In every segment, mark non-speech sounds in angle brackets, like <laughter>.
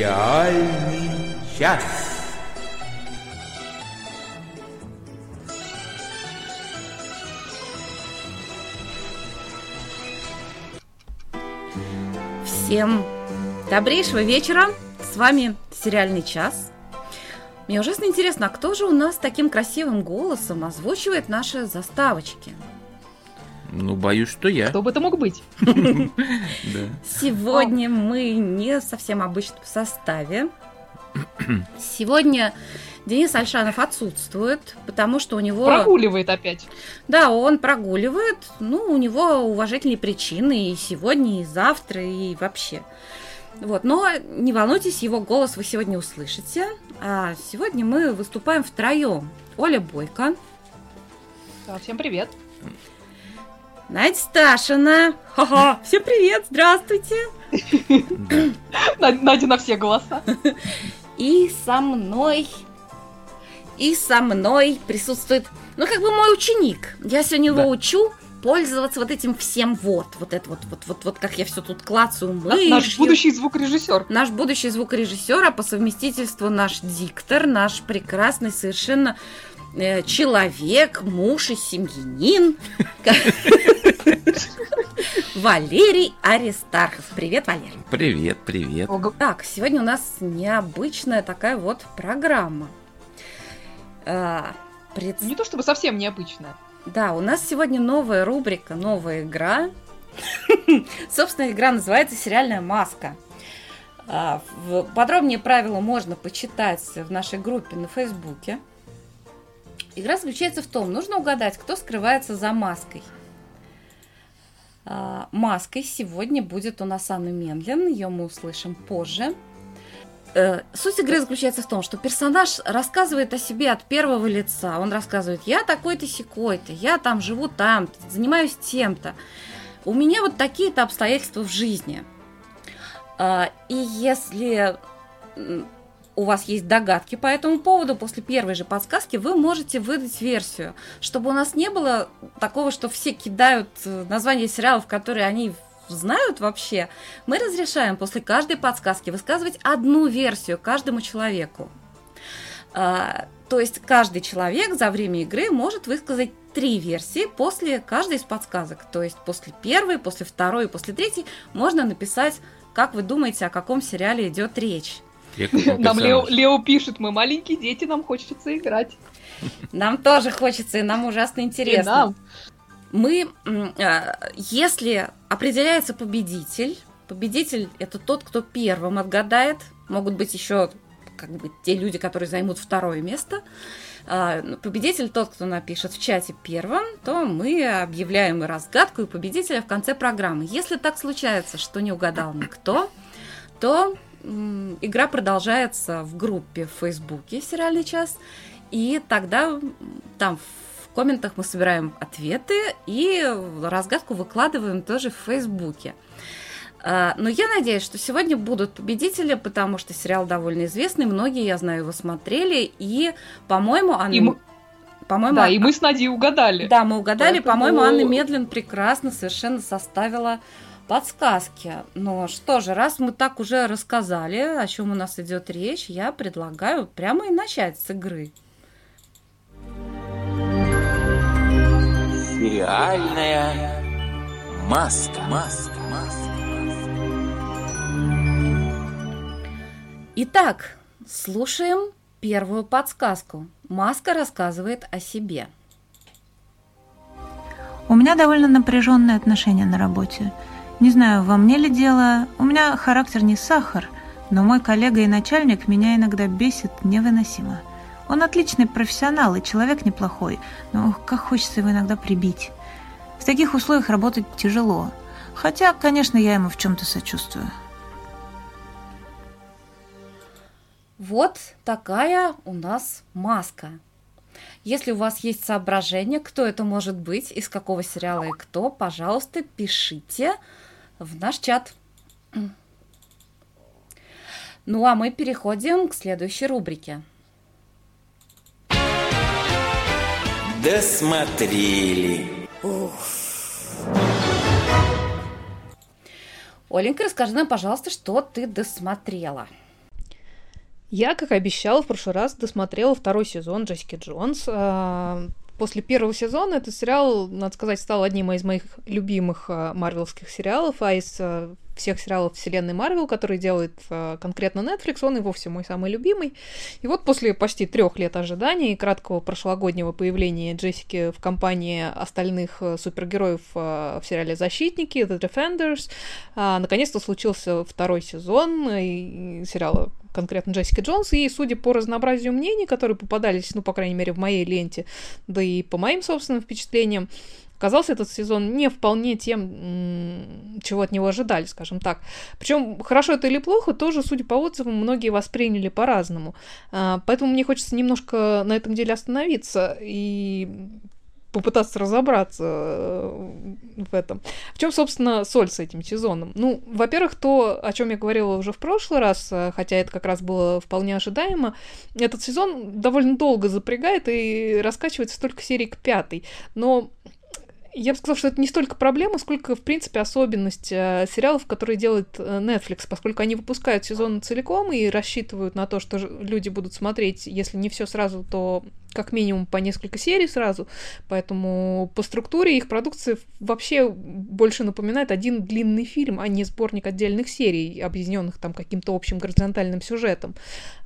Сериальный час. Всем добрейшего вечера. С вами сериальный час. Мне ужасно интересно, а кто же у нас таким красивым голосом озвучивает наши заставочки? Ну, боюсь, что я. Кто бы это мог быть? <laughs> Сегодня мы не совсем обычном составе. <clears throat> Сегодня Денис Альшанов отсутствует, потому что у него... Прогуливает опять. Да, он прогуливает. Ну, у него уважительные причины и сегодня, и завтра, и вообще. Вот, но не волнуйтесь, его голос вы сегодня услышите. А сегодня мы выступаем втроем. Оля Бойко, Да, всем привет. Надя Сташина. Ха-ха, всем привет, здравствуйте. Надя на все голоса. И со мной, и со мной присутствует, ну, как бы мой ученик. Я сегодня его учу пользоваться вот этим всем вот. Вот это вот, вот, вот, вот как я все тут клацаю мышью. Наш будущий звукорежиссер. Наш будущий звукорежиссер, а по совместительству наш диктор, наш прекрасный совершенно человек, муж и семьянин. <laughs> Валерий Аристархов. Привет, Валерий. Привет, привет. Так, сегодня у нас необычная такая вот программа. А, пред- Не то чтобы совсем необычно. Да, у нас сегодня новая рубрика, новая игра. <laughs> Собственно, игра называется «Сериальная маска». А, в- Подробнее правила можно почитать в нашей группе на Фейсбуке. Игра заключается в том, нужно угадать, кто скрывается за маской. А, Маской сегодня будет у нас Анна Менлин, ее мы услышим позже. Э, Суть игры заключается в том, что персонаж рассказывает о себе от первого лица. Он рассказывает, я такой-то секой-то, я там живу там, занимаюсь тем-то. У меня вот такие-то обстоятельства в жизни. А, И если у вас есть догадки по этому поводу, после первой же подсказки вы можете выдать версию, чтобы у нас не было такого, что все кидают э, названия сериалов, которые они знают вообще. Мы разрешаем после каждой подсказки высказывать одну версию каждому человеку. А, То есть каждый человек за время игры может высказать три версии после каждой из подсказок. То есть после первой, после второй и после третьей можно написать, как вы думаете, о каком сериале идет речь. Нам Лео? Лео пишет, мы маленькие дети, нам хочется играть. Нам тоже хочется, и нам ужасно И интересно. нам. Мы, э, если определяется победитель, победитель это тот, кто первым отгадает, могут быть еще как бы те люди, которые займут второе место. А, ну, Победитель тот, кто напишет в чате первым, то мы объявляем и разгадку, и победителя в конце программы. Если так случается, что не угадал никто, то игра продолжается в группе в Фейсбуке «Сериальный час», и тогда там в комментах мы собираем ответы и разгадку выкладываем тоже в Фейсбуке. А, Но я надеюсь, что сегодня будут победители, потому что сериал довольно известный, многие, я знаю, его смотрели, и, по-моему, Анна... И мы- По-моему, Да, и мы с Надей угадали. да, мы угадали. Поэтому- По-моему, Анна Медлин прекрасно совершенно составила подсказки. Но что же, раз мы так уже рассказали, о чем у нас идет речь, я предлагаю прямо и начать с игры. Сериальная маска. Маска. Маска. Итак, слушаем первую подсказку. Маска рассказывает о себе. У меня довольно напряженные отношения на работе. Не знаю, во мне ли дело. У меня характер не сахар, но мой коллега и начальник меня иногда бесит невыносимо. Он отличный профессионал и человек неплохой, но как хочется его иногда прибить. В таких условиях работать тяжело. Хотя, конечно, я ему в чем-то сочувствую. Вот такая у нас маска. Если у вас есть соображения, кто это может быть, из какого сериала и кто, пожалуйста, пишите в наш чат. Ну а мы переходим к следующей рубрике. Досмотрели. Оленька, расскажи нам, пожалуйста, что ты досмотрела. Я, как и обещала, в прошлый раз досмотрела второй сезон Джессики Джонс. После первого сезона этот сериал, надо сказать, стал одним из моих любимых а, марвелских сериалов, а из а, всех сериалов вселенной Марвел, которые делает э, конкретно Netflix, он и вовсе мой самый любимый. И вот после почти трех лет ожидания и краткого прошлогоднего появления Джессики в компании остальных э, супергероев э, в сериале «Защитники», The Defenders, э, наконец-то случился второй сезон сериала конкретно Джессики Джонс, и судя по разнообразию мнений, которые попадались, ну, по крайней мере, в моей ленте, да и по моим собственным впечатлениям, Казался этот сезон не вполне тем, чего от него ожидали, скажем так. Причем хорошо это или плохо, тоже, судя по отзывам, многие восприняли по-разному. А, поэтому мне хочется немножко на этом деле остановиться и попытаться разобраться э, в этом. В чем, собственно, соль с этим сезоном? Ну, во-первых, то, о чем я говорила уже в прошлый раз, э, хотя это как раз было вполне ожидаемо, этот сезон довольно долго запрягает и раскачивается только серии к пятой. Но я бы сказала, что это не столько проблема, сколько, в принципе, особенность э, сериалов, которые делает э, Netflix, поскольку они выпускают сезон целиком и рассчитывают на то, что люди будут смотреть, если не все сразу, то как минимум по несколько серий сразу, поэтому по структуре их продукции вообще больше напоминает один длинный фильм, а не сборник отдельных серий, объединенных там каким-то общим горизонтальным сюжетом.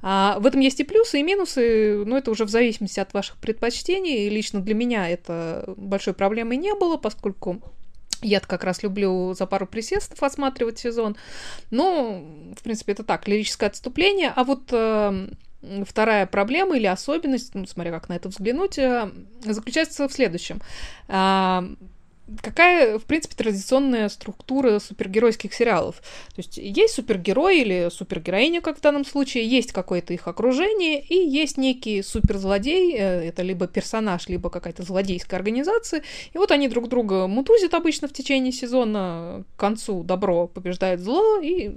А в этом есть и плюсы, и минусы, но это уже в зависимости от ваших предпочтений. И лично для меня это большой проблемой не было, поскольку я как раз люблю за пару присестов осматривать сезон. Но, в принципе, это так, лирическое отступление. А вот э, Вторая проблема или особенность, ну, смотря как на это взглянуть, э, заключается в следующем. А, какая, в принципе, традиционная структура супергеройских сериалов? То есть есть супергерой или супергероиня, как в данном случае, есть какое-то их окружение, и есть некий суперзлодей, э, это либо персонаж, либо какая-то злодейская организация, и вот они друг друга мутузят обычно в течение сезона, к концу добро побеждает зло, и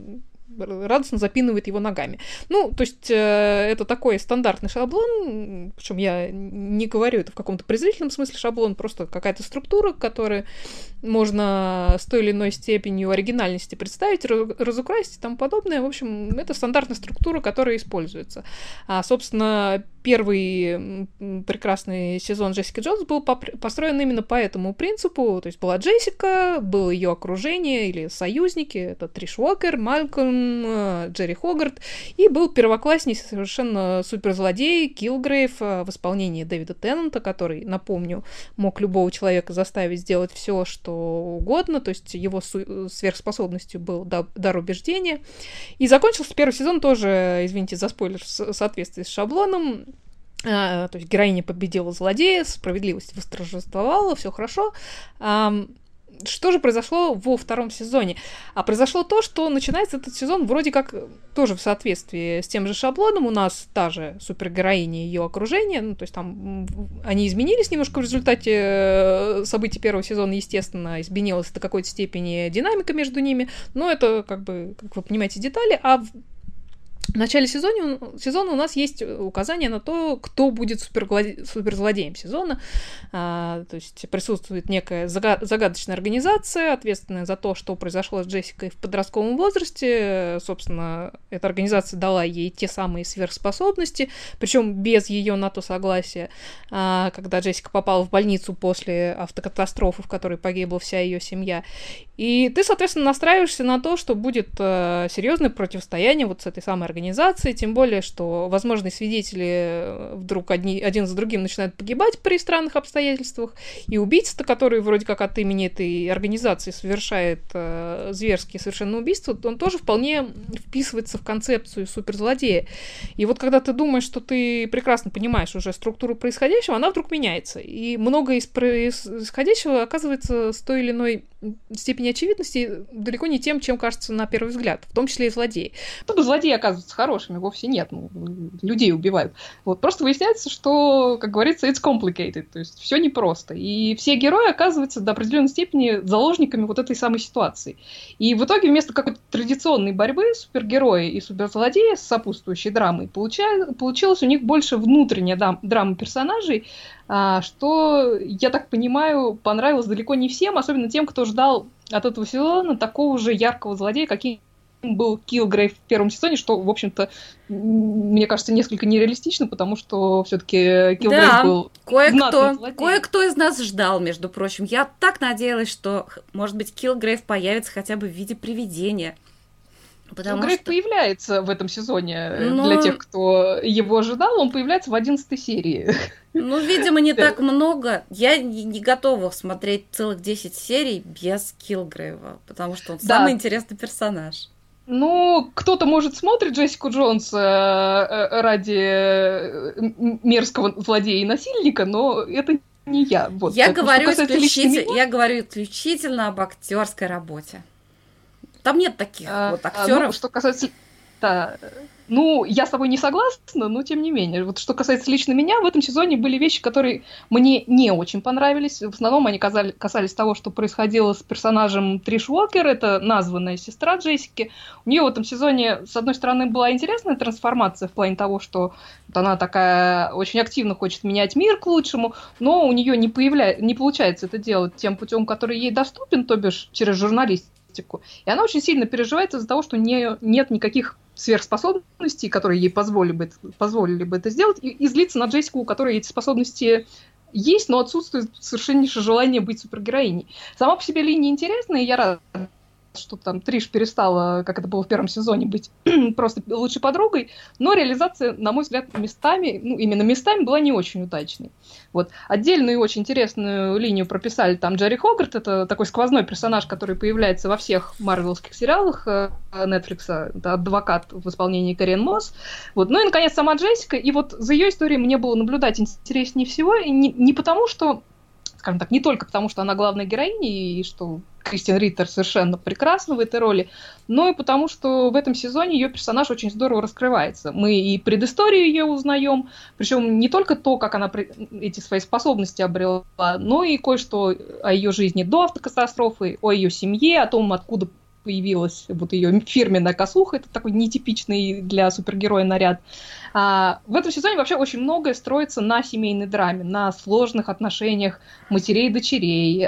радостно запинывает его ногами. Ну, то есть э, это такой стандартный шаблон, причем я не говорю это в каком-то презрительном смысле шаблон, просто какая-то структура, которую можно с той или иной степенью оригинальности представить, разукрасить и тому подобное. В общем, это стандартная структура, которая используется. А, собственно, первый прекрасный сезон Джессики Джонс был построен именно по этому принципу. То есть была Джессика, было ее окружение или союзники, это Триш Уокер, Малькольм, э, Джерри Хогарт, и был первоклассный совершенно суперзлодей Килгрейв э, в исполнении Дэвида Теннанта, который, напомню, мог любого человека заставить сделать все, что угодно, то есть его сверхспособностью был дар убеждения. И закончился первый сезон тоже, извините за спойлер, в соответствии с шаблоном, а, то есть героиня победила злодея, справедливость восторжествовала, все хорошо. Что же произошло во втором сезоне? А произошло то, что начинается этот сезон вроде как тоже в соответствии с тем же шаблоном. У нас та же супергероиня и ее окружение. Ну, то есть там они изменились немножко в результате э, событий первого сезона, естественно, изменилась до какой-то степени динамика между ними. Но это, как бы, как вы понимаете, детали. А в начале сезона, сезона у нас есть указание на то, кто будет суперзлодеем сезона. А, то есть присутствует некая загадочная организация, ответственная за то, что произошло с Джессикой в подростковом возрасте. Собственно, эта организация дала ей те самые сверхспособности, причем без ее на то согласия, а, когда Джессика попала в больницу после автокатастрофы, в которой погибла вся ее семья. И ты, соответственно, настраиваешься на то, что будет э, серьезное противостояние вот с этой самой организацией, тем более, что возможные свидетели э, вдруг одни, один за другим начинают погибать при странных обстоятельствах, и убийца-то, который вроде как от имени этой организации совершает э, зверские совершенно убийства, он тоже вполне вписывается в концепцию суперзлодея. И вот когда ты думаешь, что ты прекрасно понимаешь уже структуру происходящего, она вдруг меняется. И многое из происходящего оказывается с той или иной степени очевидности далеко не тем, чем кажется на первый взгляд, в том числе и злодеи. Чтобы злодеи оказываются хорошими, вовсе нет, ну, людей убивают. Вот просто выясняется, что, как говорится, it's complicated, то есть все непросто. И все герои оказываются до определенной степени заложниками вот этой самой ситуации. И в итоге вместо какой-то традиционной борьбы супергерои и суперзлодеи с сопутствующей драмой получа... получилось у них больше внутренняя драма персонажей, что, я так понимаю, понравилось далеко не всем, особенно тем, кто ждал от этого сезона такого же яркого злодея, каким был Килгрейв в первом сезоне, что, в общем-то, мне кажется, несколько нереалистично, потому что все-таки Килгрейв Да, был Кое-кто, кое-кто из нас ждал, между прочим. Я так надеялась, что, может быть, Килгрейв появится хотя бы в виде привидения. Потому Килгрейв что... появляется в этом сезоне. э, Ну- Для тех, кто его ожидал, он появляется в одиннадцатой серии. Ну, видимо, не <laughs> так много. Я не, готова смотреть целых 10 серий без Килгрейва, потому что он Да. самый интересный персонаж. Ну, кто-то, может, смотрит Джессику Джонс э, э, ради мерзкого злодея и насильника, но это не я. Вот. я, говорю исключительно, я говорю исключительно об актерской работе. Там нет таких а, вот актеров. ну, что касается... Да, ну, я с тобой не согласна, но тем не менее. Вот что касается лично меня, в этом сезоне были вещи, которые мне не очень понравились. В основном они казали- касались того, что происходило с персонажем Триш Уокер, это названная сестра Джессики. У нее в этом сезоне, с одной стороны, была интересная трансформация в плане того, что вот она такая очень активно хочет менять мир к лучшему, но у нее не, появля... не получается это делать тем путем, который ей доступен, то бишь через журналистику. И она очень сильно переживает из-за того, что не... нет никаких сверхспособностей, которые ей позволили бы, позволили бы это сделать, и, и злиться на Джессику, у которой эти способности есть, но отсутствует совершеннейшее желание быть супергероиней. Сама по себе линия интересная, и я рада, что там Триш перестала, как это было в первом сезоне, быть <clears throat> просто лучшей подругой, но реализация, на мой взгляд, местами, ну, именно местами была не очень удачной. Вот. Отдельную и очень интересную линию прописали там Джерри Хогарт, это такой сквозной персонаж, который появляется во всех марвелских сериалах э, Netflix, это адвокат в исполнении Карен Мосс. Вот. Ну и, наконец, сама Джессика, и вот за ее историей мне было наблюдать интереснее всего, и не, не потому, что скажем так, не только потому, что она главная героиня, и что Кристин Риттер совершенно прекрасна в этой роли, но и потому, что в этом сезоне ее персонаж очень здорово раскрывается. Мы и предысторию ее узнаем, причем не только то, как она эти свои способности обрела, но и кое-что о ее жизни до автокатастрофы, о ее семье, о том, откуда появилась вот ее фирменная косуха, это такой нетипичный для супергероя наряд. А, в этом сезоне вообще очень многое строится на семейной драме, на сложных отношениях матерей и дочерей.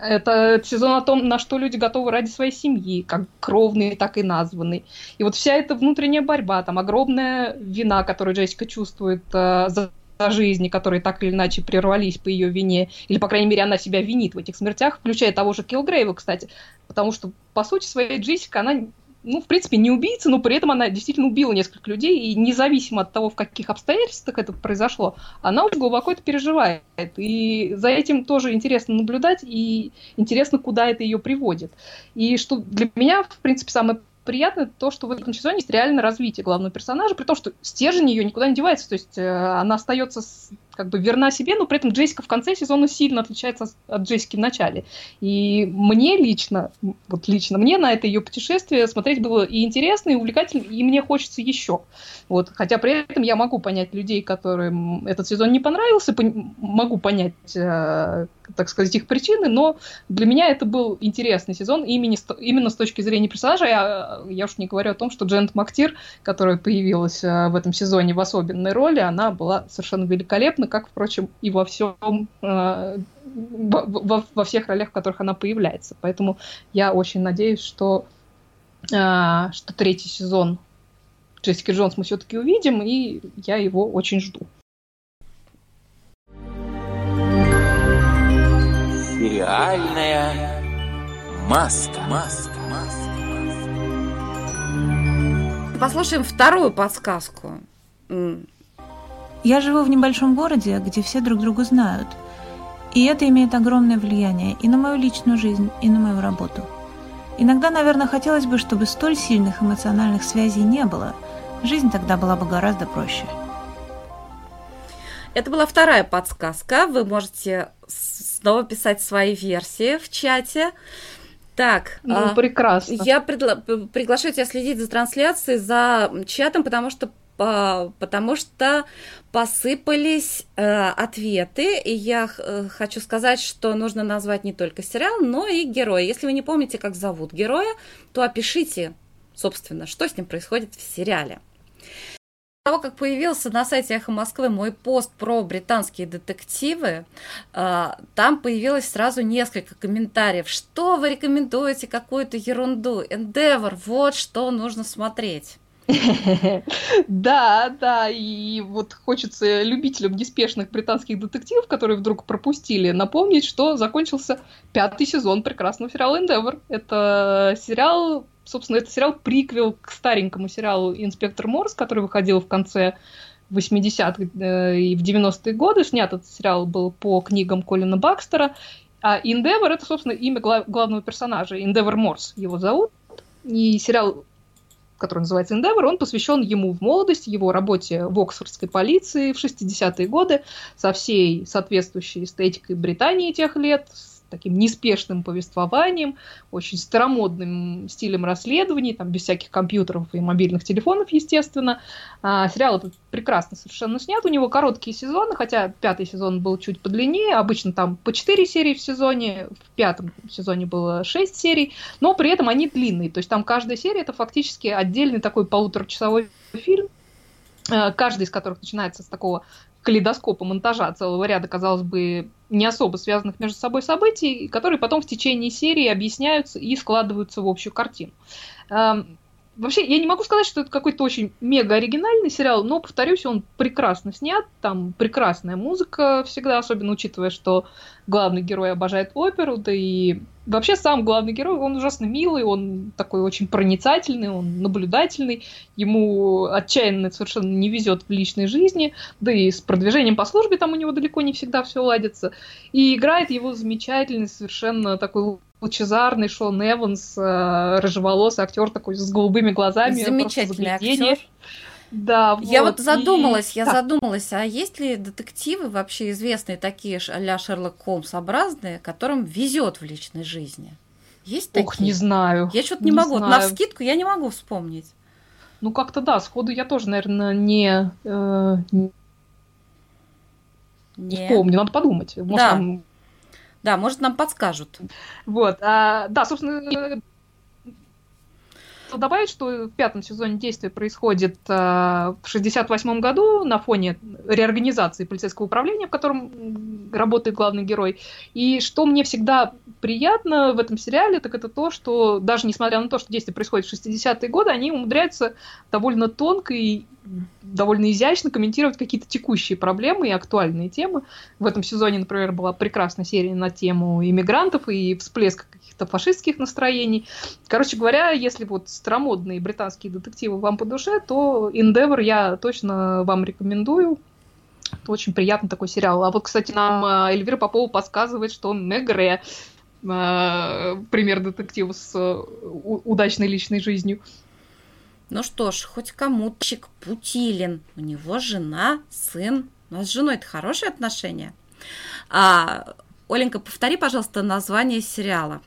Это сезон о том, на что люди готовы ради своей семьи, как кровные, так и названные. И вот вся эта внутренняя борьба, там огромная вина, которую Джессика чувствует э, за жизни, которые так или иначе прервались по ее вине, или, по крайней мере, она себя винит в этих смертях, включая того же Килгрейва, кстати, потому что, по сути своей, Джессика, она ну, в принципе, не убийца, но при этом она действительно убила нескольких людей, и независимо от того, в каких обстоятельствах это произошло, она очень глубоко это переживает. И за этим тоже интересно наблюдать, и интересно, куда это ее приводит. И что для меня, в принципе, самое приятное то, что в этом сезоне есть реальное развитие главного персонажа, при том, что стержень ее никуда не девается, то есть э, она остается с- как бы верна себе, но при этом Джессика в конце сезона сильно отличается от- Джессики в начале. И мне лично, вот лично мне на это ее путешествие смотреть было и интересно, и увлекательно, и мне хочется еще. Вот. Хотя при этом я могу понять людей, которым этот сезон не понравился, пон- могу понять, э, так сказать, их причины, но для меня это был интересный сезон имени, с- именно с точки зрения персонажа. Я, я уж не говорю о том, что Джент Мактир, которая появилась э, в этом сезоне в особенной роли, она была совершенно великолепна, как, впрочем, и во всем э, во всех ролях, в которых она появляется. Поэтому я очень надеюсь, что, э, что третий сезон Джессики Джонс мы все-таки увидим, и я его очень жду. Сериальная маска. Маска. Маска. Послушаем вторую подсказку. Я живу в небольшом городе, где все друг друга знают. И это имеет огромное влияние и на мою личную жизнь, и на мою работу. Иногда, наверное, хотелось бы, чтобы столь сильных эмоциональных связей не было. Жизнь тогда была бы гораздо проще. Это была вторая подсказка. Вы можете снова писать свои версии в чате. Так, Ну, а, прекрасно. я предла- п- приглашаю тебя следить за трансляцией, за чатом, потому что по- потому что посыпались э, ответы, и я э, хочу сказать, что нужно назвать не только сериал, но и героя. Если вы не помните, как зовут героя, то опишите, собственно, что с ним происходит в сериале. того, как появился на сайте Эхо Москвы мой пост про британские детективы, а, там появилось сразу несколько комментариев. Что вы рекомендуете какую-то ерунду? Endeavor, вот что нужно смотреть. Да, да, и вот хочется любителям неспешных британских детективов, которые вдруг пропустили, напомнить, что закончился пятый сезон прекрасного сериала Endeavor. Это сериал, собственно, это сериал приквел к старенькому сериалу «Инспектор Морс», который выходил в конце 80-х э, и в 90-е годы. Снят этот сериал был по книгам Колина Бакстера. А Endeavor — это, собственно, имя главного персонажа. Endeavor Морс его зовут. И сериал который называется Endeavor, он посвящен ему в молодости, его работе в Оксфордской полиции в 60-е годы со всей соответствующей эстетикой Британии тех лет, с таким неспешным повествованием, очень старомодным стилем расследований, там, без всяких компьютеров и мобильных телефонов, естественно. А, сериал этот прекрасно совершенно снят, у него короткие сезоны, хотя пятый сезон был чуть подлиннее, обычно там по 4 серии в сезоне, в пятом сезоне было 6 серий, но при этом они длинные, то есть там каждая серия это фактически отдельный такой полуторачасовой фильм, э, каждый из которых начинается с такого калейдоскопа монтажа целого ряда, казалось бы, не особо связанных между собой событий, которые потом в течение серии объясняются и складываются в общую картину. Эм, вообще, я не могу сказать, что это какой-то очень мега оригинальный сериал, но, повторюсь, он прекрасно снят, там прекрасная музыка всегда, особенно учитывая, что главный герой обожает оперу, да и вообще сам главный герой, он ужасно милый, он такой очень проницательный, он наблюдательный, ему отчаянно совершенно не везет в личной жизни, да и с продвижением по службе там у него далеко не всегда все ладится. И играет его замечательный, совершенно такой лучезарный Шон Эванс, э, рыжеволосый актер такой с голубыми глазами. Замечательный актер. Да, вот. Я вот задумалась, и... я задумалась, а есть ли детективы вообще известные такие а-ля Шерлок Холмс образные, которым везет в личной жизни? Есть такие? Ох, не знаю. Я что-то не, не могу. Знаю. На скидку я не могу вспомнить. Ну, как-то да, сходу я тоже, наверное, не, э, не... помню, надо подумать. Может, да. Там... да, может, нам подскажут. Вот, а, да, собственно, добавить, что в пятом сезоне действие происходит э, в 68 году на фоне реорганизации полицейского управления, в котором работает главный герой. И что мне всегда приятно в этом сериале, так это то, что даже несмотря на то, что действие происходит в 60-е годы, они умудряются довольно тонко и довольно изящно комментировать какие-то текущие проблемы и актуальные темы. В этом сезоне, например, была прекрасная серия на тему иммигрантов и всплеск каких-то фашистских настроений. Короче говоря, если вот старомодные британские детективы вам по душе, то Endeavor я точно вам рекомендую. Это очень приятный такой сериал. А вот, кстати, нам э, Эльвира Попова подсказывает, что Мегре э, пример детектива с э, удачной личной жизнью. Ну что ж, хоть кому-то Путилин. У него жена, сын. У нас с женой это хорошие отношения. А, Оленька, повтори, пожалуйста, название сериала.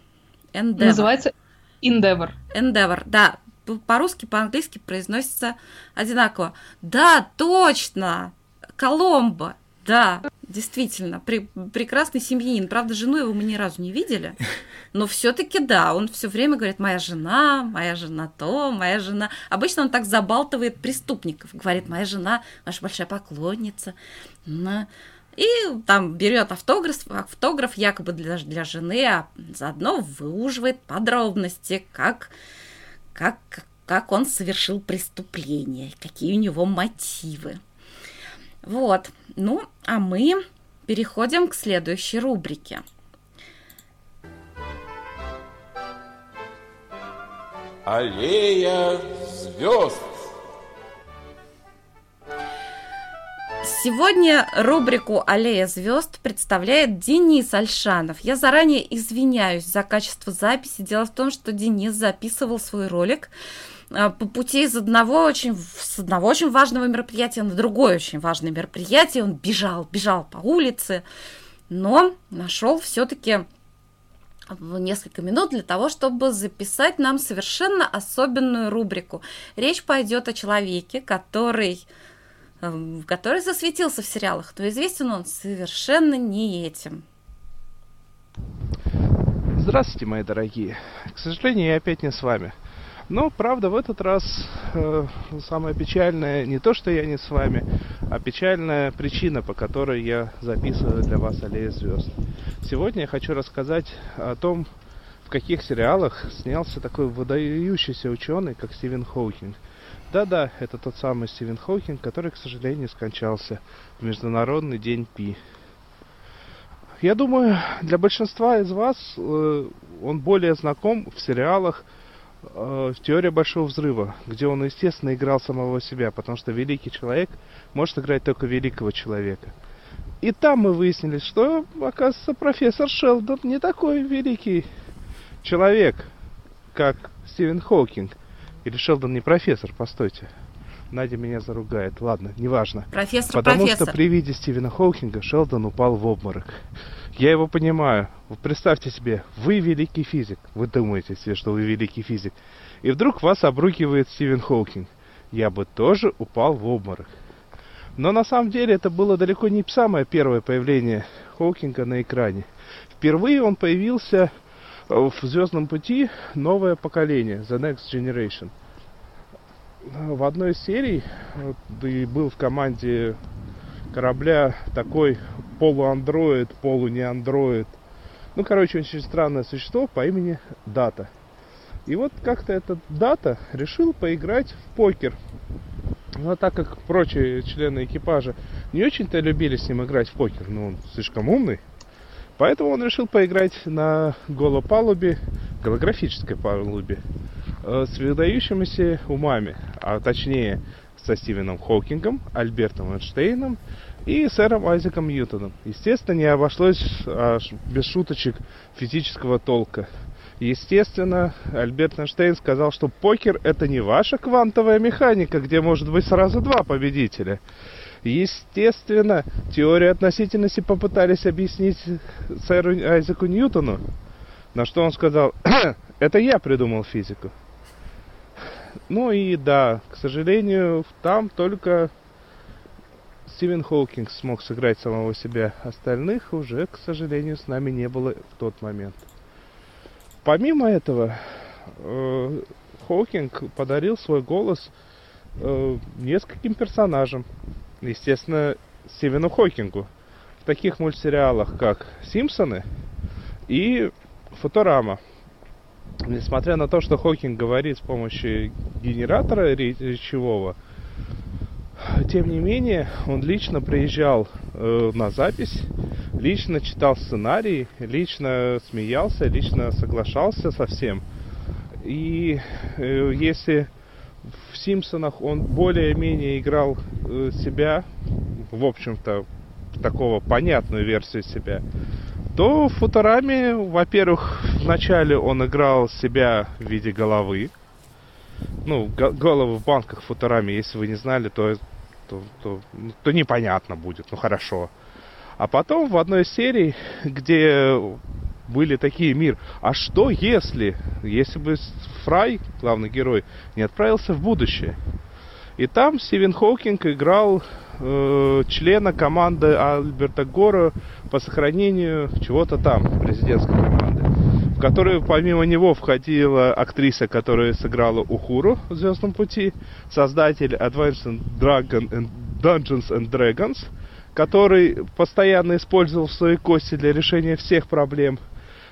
Endeavor. Называется Endeavor. Endeavor, да. По-русски, по-английски произносится одинаково. Да, точно! Коломбо. Да, действительно, при, прекрасный семьянин. Правда, жену его мы ни разу не видели, но все-таки да, он все время говорит, моя жена, моя жена то, моя жена. Обычно он так забалтывает преступников, говорит, моя жена ваша большая поклонница. И там берет автограф, автограф якобы для, для жены, а заодно выуживает подробности, как, как, как он совершил преступление, какие у него мотивы. Вот. Ну, а мы переходим к следующей рубрике. Аллея звезд. Сегодня рубрику «Аллея звезд» представляет Денис Альшанов. Я заранее извиняюсь за качество записи. Дело в том, что Денис записывал свой ролик а, по пути из одного очень, с одного очень важного мероприятия на другое очень важное мероприятие. Он бежал, бежал по улице, но нашел все-таки несколько минут для того, чтобы записать нам совершенно особенную рубрику. Речь пойдет о человеке, который, который засветился в сериалах, но известен он совершенно не этим. Здравствуйте, мои дорогие. К сожалению, я опять не с вами. Но, правда, в этот раз э, самое печальное не то, что я не с вами, а печальная причина, по которой я записываю для вас «Аллея звезд». Сегодня я хочу рассказать о том, в каких сериалах снялся такой выдающийся ученый, как Стивен Хоукинг. Да-да, это тот самый Стивен Хоукинг, который, к сожалению, скончался в Международный день Пи. Я думаю, для большинства из вас э, он более знаком в сериалах э, «Теория Большого Взрыва», где он, естественно, играл самого себя, потому что великий человек может играть только великого человека. И там мы выяснили, что, оказывается, профессор Шелдон не такой великий человек, как Стивен Хокинг. Или Шелдон не профессор, постойте. Надя меня заругает. Ладно, неважно. Профессор, Потому профессор. что при виде Стивена Хокинга Шелдон упал в обморок. Я его понимаю. Вы Представьте себе, вы великий физик. Вы думаете себе, что вы великий физик. И вдруг вас обрукивает Стивен Хокинг. Я бы тоже упал в обморок. Но на самом деле это было далеко не самое первое появление Хокинга на экране. Впервые он появился в Звездном пути новое поколение, The Next Generation. В одной из серий и был в команде корабля такой полуандроид, полунеандроид. Ну, короче, очень странное существо по имени Дата. И вот как-то этот Дата решил поиграть в покер. Но так как прочие члены экипажа не очень-то любили с ним играть в покер, ну, он слишком умный, поэтому он решил поиграть на голопалубе, голографической палубе, э, с выдающимися умами, а точнее со Стивеном Хокингом, Альбертом Эйнштейном и сэром Айзеком Ньютоном. Естественно, не обошлось без шуточек физического толка. Естественно, Альберт Эйнштейн сказал, что покер это не ваша квантовая механика, где может быть сразу два победителя. Естественно, теорию относительности попытались объяснить сэру Айзеку Ньютону, на что он сказал, это я придумал физику. Ну и да, к сожалению, там только Стивен Хокинг смог сыграть самого себя. Остальных уже, к сожалению, с нами не было в тот момент. Помимо этого, э, Хокинг подарил свой голос э, нескольким персонажам. Естественно, Стивену Хокингу. В таких мультсериалах, как «Симпсоны» и «Футурама». Несмотря на то, что Хокинг говорит с помощью генератора речевого, тем не менее, он лично приезжал э, на запись, лично читал сценарий, лично смеялся, лично соглашался со всем. И э, если в Симпсонах он более-менее играл э, себя, в общем-то, такого понятную версию себя, то в Футураме, во-первых, вначале он играл себя в виде головы. Ну, го- головы в банках в Футураме, если вы не знали, то, то, то, то непонятно будет, ну хорошо. А потом в одной серии, где были такие мир, а что если, если бы Фрай, главный герой, не отправился в будущее? И там Стивен Хокинг играл э, члена команды Альберта Гора по сохранению чего-то там, президентской команды, в которую помимо него входила актриса, которая сыграла Ухуру в Звездном пути, создатель Advanced Dragon and Dungeons and Dragons, который постоянно использовал свои кости для решения всех проблем.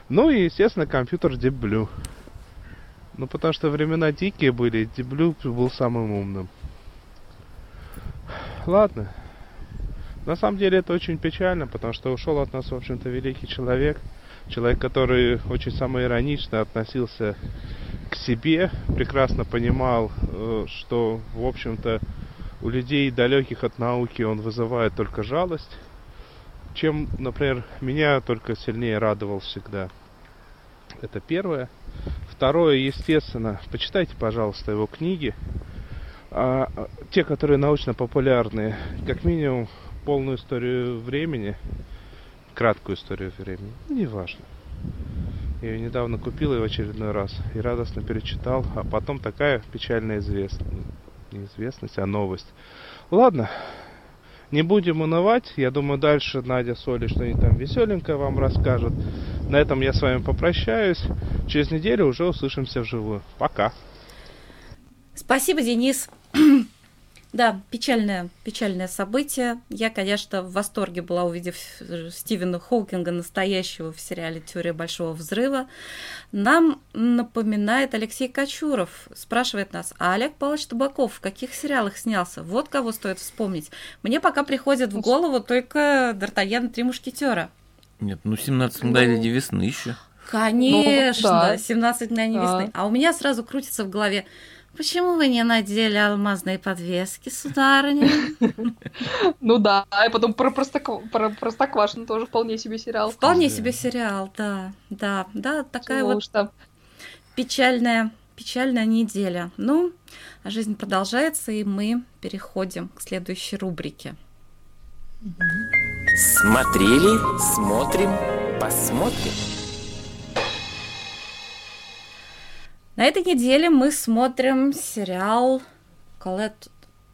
Ну и, естественно, компьютер Deep Blue. Ну, потому что времена дикие были, Blue был самым умным. Ладно. На самом деле это очень печально, потому что ушел от нас, в общем-то, великий человек. Человек, который очень самоиронично относился к себе, прекрасно понимал, э, что, в общем-то, у людей далеких от науки он вызывает только жалость, чем, например, меня только сильнее радовал всегда. Это первое. Второе, естественно, почитайте, пожалуйста, его книги. А, те, которые научно-популярные, как минимум полную историю времени, краткую историю времени, ну, неважно. Я ее недавно купил и в очередной раз и радостно перечитал, а потом такая печальная известность, неизвестность, а новость. Ладно, не будем унывать. Я думаю, дальше Надя с Олей что-нибудь там веселенькое вам расскажут. На этом я с вами попрощаюсь. Через неделю уже услышимся вживую. Пока. Спасибо, Денис. Да, печальное, печальное событие. Я, конечно, в восторге была, увидев Стивена Хоукинга настоящего в сериале «Теория большого взрыва». Нам напоминает Алексей Кочуров. Спрашивает нас, а Олег Павлович Табаков в каких сериалах снялся? Вот кого стоит вспомнить. Мне пока приходит в голову только Д'Артаньян и Три мушкетера. Нет, ну 17 мгновений весны еще. Конечно, Ну, да. 17 мгновений Да. весны. А у меня сразу крутится в голове, почему вы не надели алмазные подвески, сударыня? <laughs> Ну да, и потом про, Простоква- про Простоквашино тоже вполне себе сериал. Вполне себе сериал, да, да, да, такая вот печальная, печальная неделя. Ну, а жизнь продолжается, и мы переходим к следующей рубрике. Смотрели, смотрим, посмотрим. На этой неделе мы смотрим сериал Колет...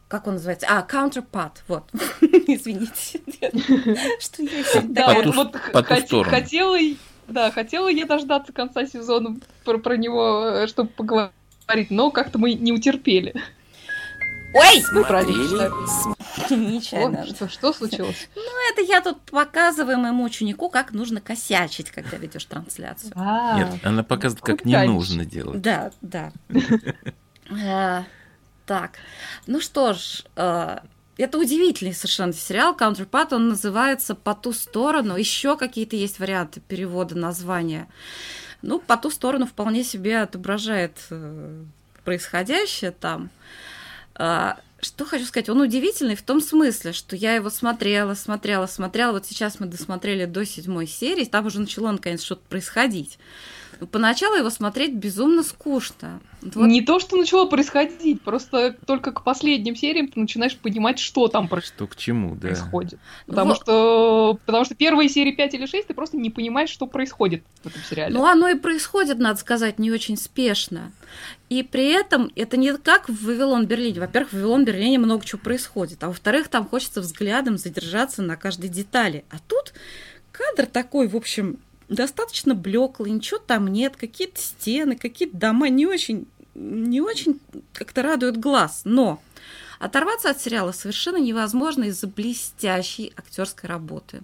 Как он называется? А, Counterpart, вот. <laughs> Извините. Что я Да, По такая- ту- вот, хотела, да, хотела я дождаться конца сезона про, про него, чтобы поговорить, но как-то мы не утерпели. Ой! Ну, правильно Нечаянно. Что, что случилось? Это я тут показываю моему ученику, как нужно косячить, когда ведешь трансляцию. А, Нет, она показывает, как не нужно делать. Да, да. Э, <laughs> Так, ну что ж, э, это удивительный совершенно сериал Counterpart, он называется «По ту сторону», еще какие-то есть варианты перевода названия. Ну, «По ту сторону» вполне себе отображает э, происходящее там. Что хочу сказать, он удивительный в том смысле, что я его смотрела, смотрела, смотрела. Вот сейчас мы досмотрели до седьмой серии, там уже начало наконец что-то происходить. Но Поначалу его смотреть безумно скучно. Вот Не то, что начало происходить, просто только к последним сериям ты начинаешь понимать, что там Что к чему, да. происходит. Потому Вот. что, потому что первые серии 5 или 6 ты просто не понимаешь, что происходит в этом сериале. Ну, оно и происходит, надо сказать, не очень спешно. И при этом это не как в Вавилон Берлине. Во-первых, в Вавилон Берлине много чего происходит. А во-вторых, там хочется взглядом задержаться на каждой детали. А тут кадр такой, в общем, достаточно блеклый, ничего там нет, какие-то стены, какие-то дома не очень, не очень как-то радуют глаз. Но оторваться от сериала совершенно невозможно из-за блестящей актерской работы.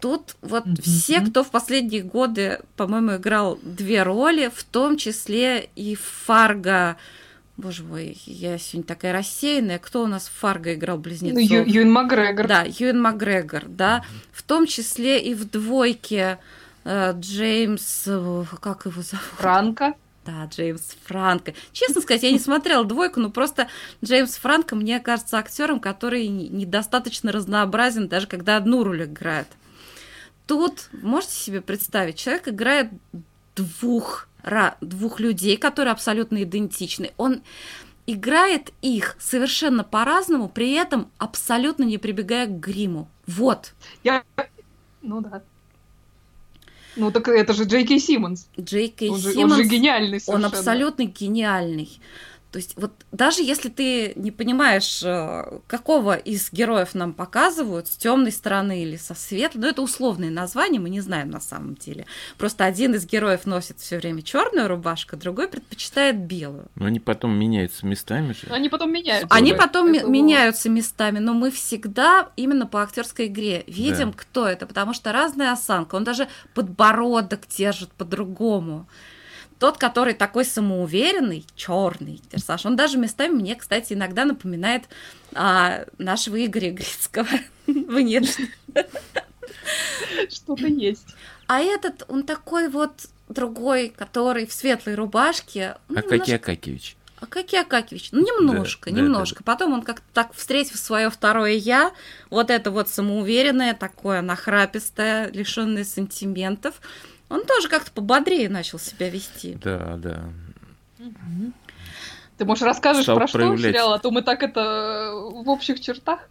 Тут вот Мгм. все, кто в последние годы, по-моему, играл две роли, в том числе и Фарго. Боже мой, я сегодня такая рассеянная. Кто у нас в Фарго играл Ну, близнецов? Ю- Юэн Макгрегор. Да, Юэн Макгрегор, да. В том числе и в двойке э, Джеймс, как его зовут? Франко. Да, Джеймс Франко. Честно сказать, я не смотрела двойку, но просто Джеймс Франко мне кажется актером, который не- недостаточно разнообразен, даже когда одну роль играет. Тут можете себе представить, человек играет двух, двух людей, которые абсолютно идентичны. Он играет их совершенно по-разному, при этом абсолютно не прибегая к гриму. Вот. Я... Ну да. Ну так это же Джей Кей Симмонс. Джей Кей Он же, он Симмонс- же гениальный Он совершенно. абсолютно гениальный. То есть вот даже если ты не понимаешь, э, какого из героев нам показывают, с темной стороны или со светлой, ну это условные названия, мы не знаем на самом деле. Просто один из героев носит все время черную рубашку, другой предпочитает белую. Но они потом меняются местами же. Они потом меняются. Они потом Это меняются местами, но мы всегда именно по актерской игре видим, Да. кто это, потому что разная осанка. Он даже подбородок держит по-другому. Тот, который такой самоуверенный, черный персонаж, он даже местами мне, кстати, иногда напоминает а, нашего Игоря Грицкого <laughs> внешне. Что-то есть. А этот, он такой вот другой, который в светлой рубашке. ну, Акакий немножко- Акакевич. Акакий Акакевич, ну немножко, Да, да, немножко. Потом он как-то так, встретив свое второе я, вот это вот самоуверенное, такое нахрапистое, лишенное сантиментов, он тоже как-то пободрее начал себя вести. Да, да. Ты, может, расскажешь Стал про что проявлять. сериал, а то мы так это э, в общих чертах.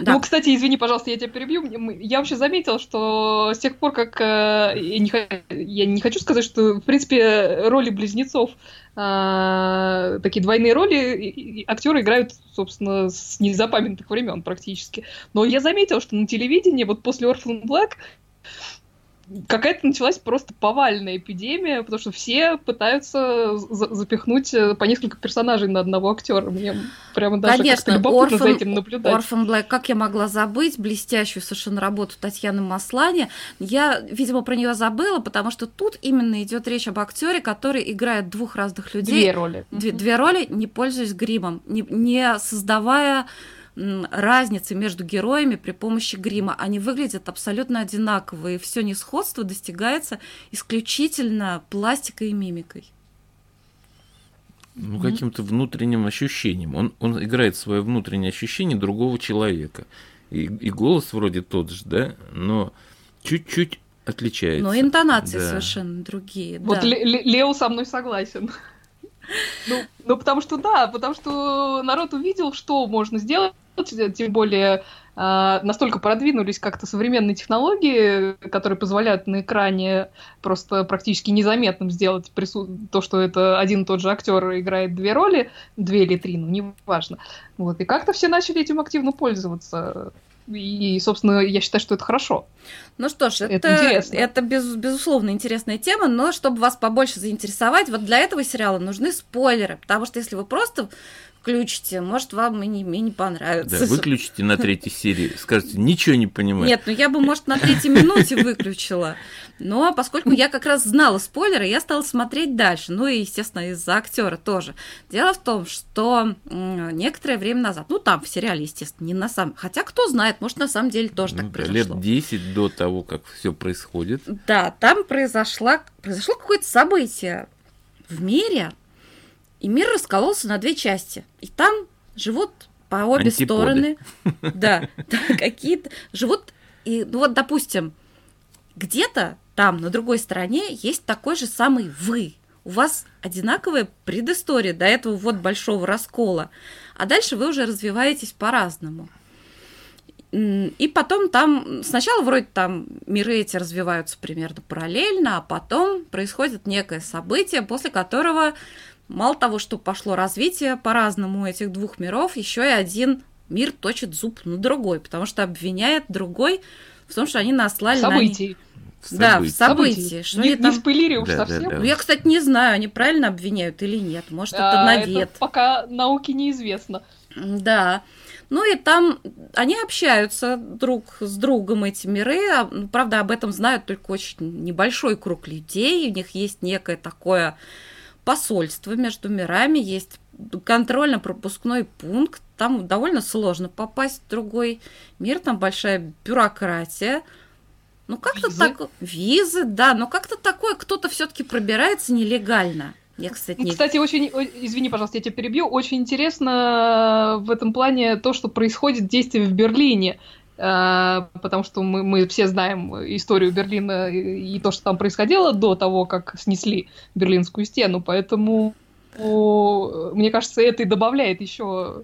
Да. Ну, кстати, извини, пожалуйста, я тебя перебью. Я вообще заметила, что с тех пор, как э, я не, я не хочу сказать, что, в принципе, роли близнецов, э, такие двойные роли, актеры играют, собственно, с незапамятных времен практически. Но я заметила, что на телевидении, вот после Orphan Black, какая-то началась просто повальная эпидемия, потому что все пытаются за- запихнуть э, по несколько персонажей на одного актера. Мне прямо даже Конечно, любопытно за Orphan, этим наблюдать. Orphan Black, как я могла забыть блестящую совершенно работу Татьяны Маслани. Я, видимо, про нее забыла, потому что тут именно идет речь об актере, который играет двух разных людей. Две роли. Две, две роли, не пользуясь гримом, не, не создавая разницы между героями при помощи грима. Они выглядят абсолютно одинаково, и все несходство достигается исключительно пластикой и мимикой. Ну, каким-то внутренним ощущением. Он, он играет свое внутреннее ощущение другого человека. И, и голос вроде тот же, да, но чуть-чуть отличается. Но интонации Да. совершенно другие. Вот да. Ле- Ле- Лео со мной согласен. <laughs> Ну, ну, потому что да, потому что народ увидел, что можно сделать, тем более а, настолько продвинулись как-то современные технологии, которые позволяют на экране просто практически незаметным сделать прису- то, что это один и тот же актер играет две роли, две или три, ну неважно. Вот, и как-то все начали этим активно пользоваться. И, собственно, я считаю, что это хорошо. Ну что ж, это, Это это, без- безусловно интересная тема, но чтобы вас побольше заинтересовать, вот для этого сериала нужны спойлеры, потому что если вы просто включите, может, вам и не, и не понравится. Да, выключите на третьей серии, скажете, ничего не понимаю. Нет, ну я бы, может, на третьей минуте выключила. Но поскольку я как раз знала спойлеры, я стала смотреть дальше. Ну и, естественно, из-за актера тоже. Дело в том, что некоторое время назад, ну там в сериале, естественно, не на самом... Хотя кто знает, может, на самом деле тоже Ну так да, произошло. лет 10 до того, как все происходит. Да, там произошла, произошло какое-то событие в мире, и мир раскололся на две части. И там живут по обе Антиподы. стороны. <laughs> Да, да, какие-то живут. И, ну вот, допустим, где-то там, на другой стороне, есть такой же самый вы. У вас одинаковая предыстория до этого вот большого раскола. А дальше вы уже развиваетесь по-разному. И потом там, сначала вроде там миры эти развиваются примерно параллельно, а потом происходит некое событие, после которого мало того, что пошло развитие по-разному у этих двух миров, еще и один мир точит зуб на другой, потому что обвиняет другой в том, что они наслали на них- Событий. Да, в События. событии. Что Не, не там- спойлери уж Да, да, совсем. да. Ну, я, кстати, не знаю, они правильно обвиняют или нет. Может, это А, навет. пока науке неизвестно. Да. Ну и там они общаются друг с другом, эти миры. А, ну, Правда, об этом знают только очень небольшой круг людей. У них есть некое такое посольство между мирами, есть контрольно-пропускной пункт. Там довольно сложно попасть в другой мир, там большая бюрократия. Ну, как-то так... Визы, да, но как-то такое кто-то все-таки пробирается нелегально. Я, кстати, Ну, не... Кстати, очень, извини, пожалуйста, я тебя перебью. Очень интересно в этом плане то, что происходит действие в Берлине. Э, Потому что мы, мы все знаем историю Берлина и и то, что там происходило до того, как снесли Берлинскую стену. Поэтому о, мне кажется, это и добавляет еще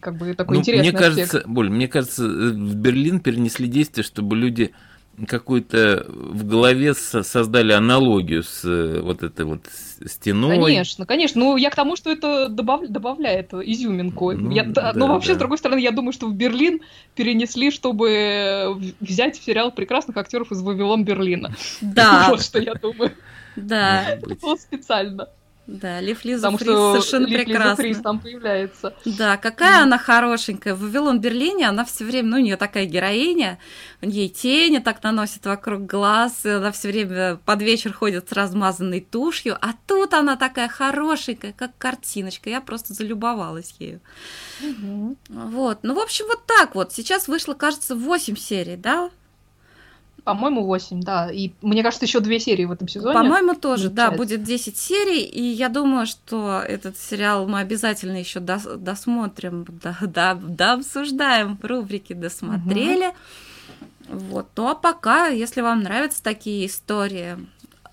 как бы такой Ну, интересный мне аспект. кажется, Боль, мне кажется, э, в Берлин перенесли действие, чтобы люди какую-то в голове со- создали аналогию с э, вот этой вот стеной. Конечно, конечно. Ну, я к тому, что это добав- добавляет изюминку. Ну, Я- да, но вообще, да. с другой стороны, я думаю, что в Берлин перенесли, чтобы взять в сериал прекрасных актеров из Вавилон Берлина. Да, <laughs> Вот что я думаю. да, быть. Вот специально. Да, Лив Лиза Потому Фрис что совершенно Лив прекрасно. Фрис там появляется. Да, какая она хорошенькая. В Вавилон Берлине она все время, ну, у нее такая героиня, у нее тени так наносит вокруг глаз, она все время под вечер ходит с размазанной тушью, а тут она такая хорошенькая, как картиночка. Я просто залюбовалась ею. Вот, ну, в общем, вот так вот. Сейчас вышло, кажется, 8 серий, да? По-моему, 8, да. И мне кажется, еще две серии в этом сезоне. По-моему, тоже, да, получается. будет 10 серий, и я думаю, что этот сериал мы обязательно еще дос- досмотрим, да, да, да, обсуждаем в рубрике «Досмотрели». Вот. Ну а пока, если вам нравятся такие истории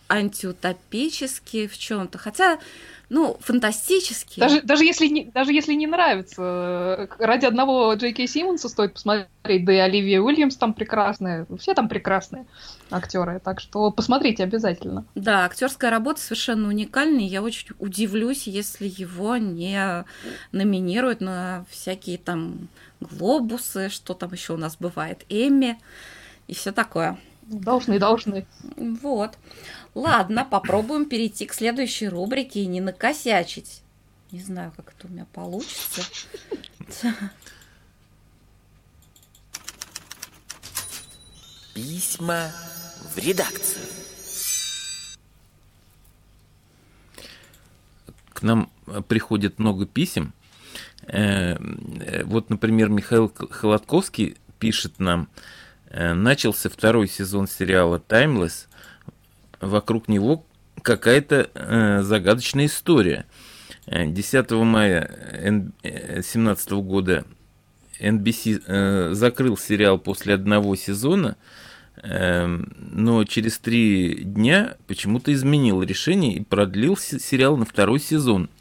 антиутопические в чем-то, хотя, ну, фантастические. Даже, даже, если не, даже если не нравится, э, ради одного Джей Кей Симмонса стоит посмотреть, да и Оливия Уильямс там прекрасная, все там прекрасные актеры, так что посмотрите обязательно. Да, актерская работа совершенно уникальная. Я очень удивлюсь, если его не номинируют на всякие там глобусы, что там еще у нас бывает, Эмми и все такое. Должны, должны. Вот. Ладно, попробуем перейти к следующей рубрике и не накосячить. Не знаю, как это у меня получится. Письма в редакцию. К нам приходит много писем. Э, э, Вот, например, Михаил Холодковский пишет нам, начался второй сезон сериала «Таймлесс». Вокруг него какая-то э, загадочная история. Э, 10 мая 2017 года NBC э, закрыл сериал после одного сезона, Эм, но через три дня почему-то изменил решение и продлил се- сериал на второй сезон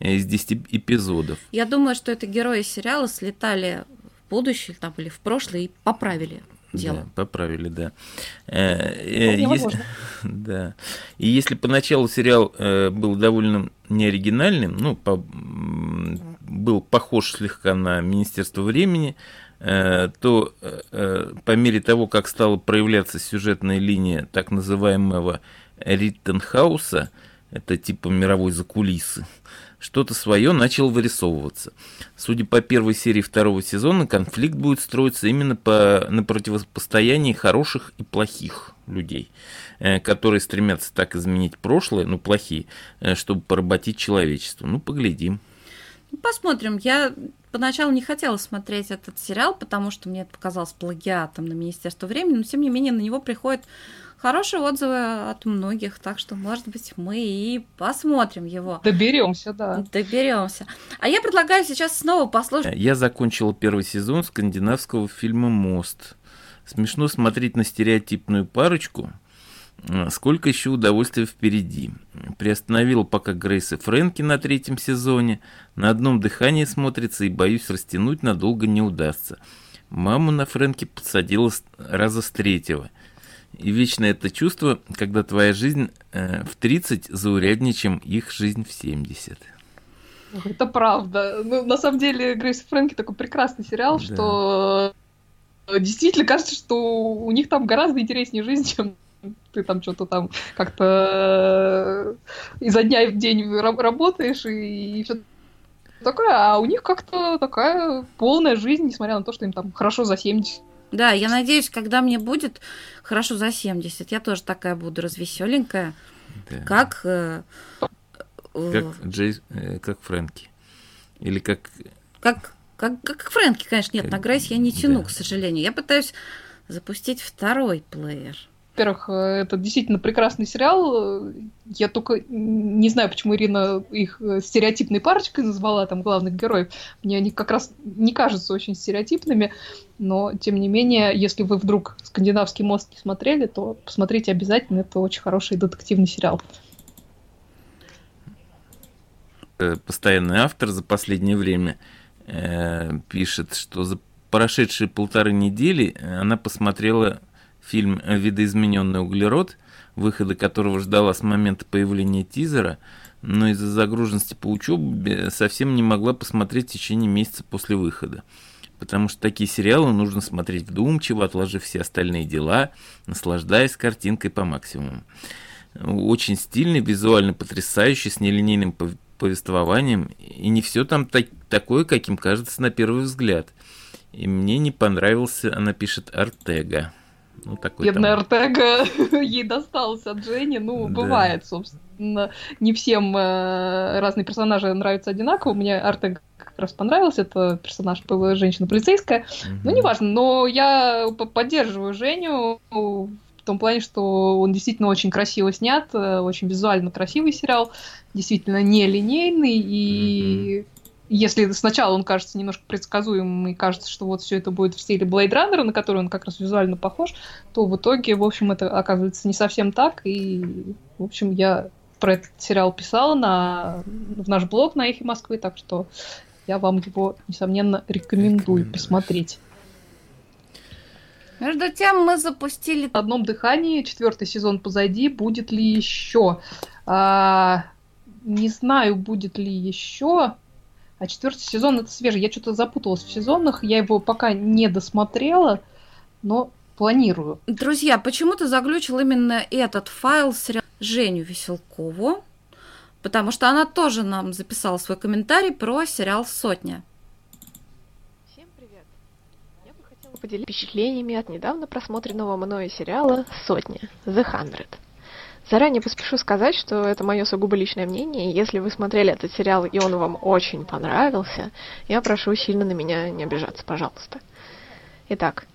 э, из 10 эпизодов. Я думаю, что это герои сериала слетали будущее там, или в прошлое и поправили дело. Да, поправили, да. Э, э, если-. <laughs> Да. И если поначалу сериал э, был довольно неоригинальным, ну, по- был похож слегка на Министерство времени, то по мере того, как стала проявляться сюжетная линия так называемого Риттенхауса, это типа мировой закулисы, что-то свое начало вырисовываться. Судя по первой серии второго сезона, конфликт будет строиться именно по, на противостоянии хороших и плохих людей, э, которые стремятся так изменить прошлое, ну, плохие, э, чтобы поработить человечество. Ну, поглядим. Посмотрим. Я поначалу не хотела смотреть этот сериал, потому что мне это показалось плагиатом на Министерство времени, но тем не менее на него приходят хорошие отзывы от многих, так что, может быть, мы и посмотрим его. Доберемся, да. Доберемся. А я предлагаю сейчас снова послушать. Я закончил первый сезон скандинавского фильма «Мост». Смешно смотреть на стереотипную парочку. А, Сколько еще удовольствия впереди. Приостановил пока Грейс и Фрэнки на третьем сезоне. На одном дыхании смотрится и, боюсь, растянуть надолго не удастся. Маму на Фрэнки подсадила раза с третьего. И вечно это чувство, когда твоя жизнь э, в 30 зауряднее, чем их жизнь в 70. Это правда. Ну, на самом деле, Грейс и Фрэнки такой прекрасный сериал, Да. что э, действительно кажется, что у них там гораздо интереснее жизнь, <laughs> чем ты там что-то там как-то э, изо дня в день ра- работаешь и, все такое, а у них как-то такая полная жизнь, несмотря на то, что им там хорошо за 70. Да, я надеюсь, когда мне будет хорошо за 70, я тоже такая буду развеселенькая, Да. как... э, э, Как Джей, э, как Фрэнки. Или как Как, как, как Фрэнки, конечно, нет, Как- на Грейс я не тяну, да. к сожалению. Я пытаюсь запустить второй плеер. Во-первых, э, это действительно прекрасный сериал. Я только не знаю, почему Ирина их э, стереотипной парочкой назвала там главных героев. Мне они как раз не кажутся очень стереотипными, но тем не менее, если вы вдруг «Скандинавский мост» не смотрели, то посмотрите обязательно. Это очень хороший детективный сериал. э, постоянный автор за последнее время пишет, что за прошедшие полторы недели она посмотрела фильм «Видоизмененный углерод», выхода которого ждала с момента появления тизера, но из-за загруженности по учебе совсем не могла посмотреть в течение месяца после выхода. Потому что такие сериалы нужно смотреть вдумчиво, отложив все остальные дела, наслаждаясь картинкой по максимуму. Очень стильный, визуально потрясающий, с нелинейным пов- повествованием. И не все там так- такое, каким кажется на первый взгляд. И мне не понравился, она пишет, Артега. Ну, такой там- Бедная Артега <laughs> ей досталась от Жени. Ну, Да. бывает, собственно. Не всем э, разные персонажи нравятся одинаково. Мне Артега как раз понравился. Это персонаж п- женщина-полицейская. Ну, Мгм. неважно, но я поддерживаю Женю в том плане, что он действительно очень красиво снят, э, очень визуально красивый сериал, действительно нелинейный, и если сначала он кажется немножко предсказуемым, и кажется, что вот все это будет в стиле Blade Runner, на который он как раз визуально похож, то в итоге, в общем, это оказывается не совсем так, и, в общем, я про этот сериал писала на, в наш блог на Эхе Москвы, так что я вам его, несомненно, рекомендую Рекомендуешь. посмотреть. Между тем мы запустили... На одном дыхании четвертый сезон позади. Будет ли еще? А, не знаю, будет ли еще. А четвертый сезон это свежий. Я что-то запуталась в сезонах. Я его пока не досмотрела. Но планирую. Друзья, почему ты заглючил именно этот файл с Женю Веселкову? Потому что она тоже нам записала свой комментарий про сериал «Сотня». Всем привет! Я бы хотела поделиться впечатлениями от недавно просмотренного мною сериала «Сотня» The Hundred. Заранее поспешу сказать, что это мое сугубо личное мнение, если вы смотрели этот сериал и он вам очень понравился, я прошу сильно на меня не обижаться, пожалуйста. Итак,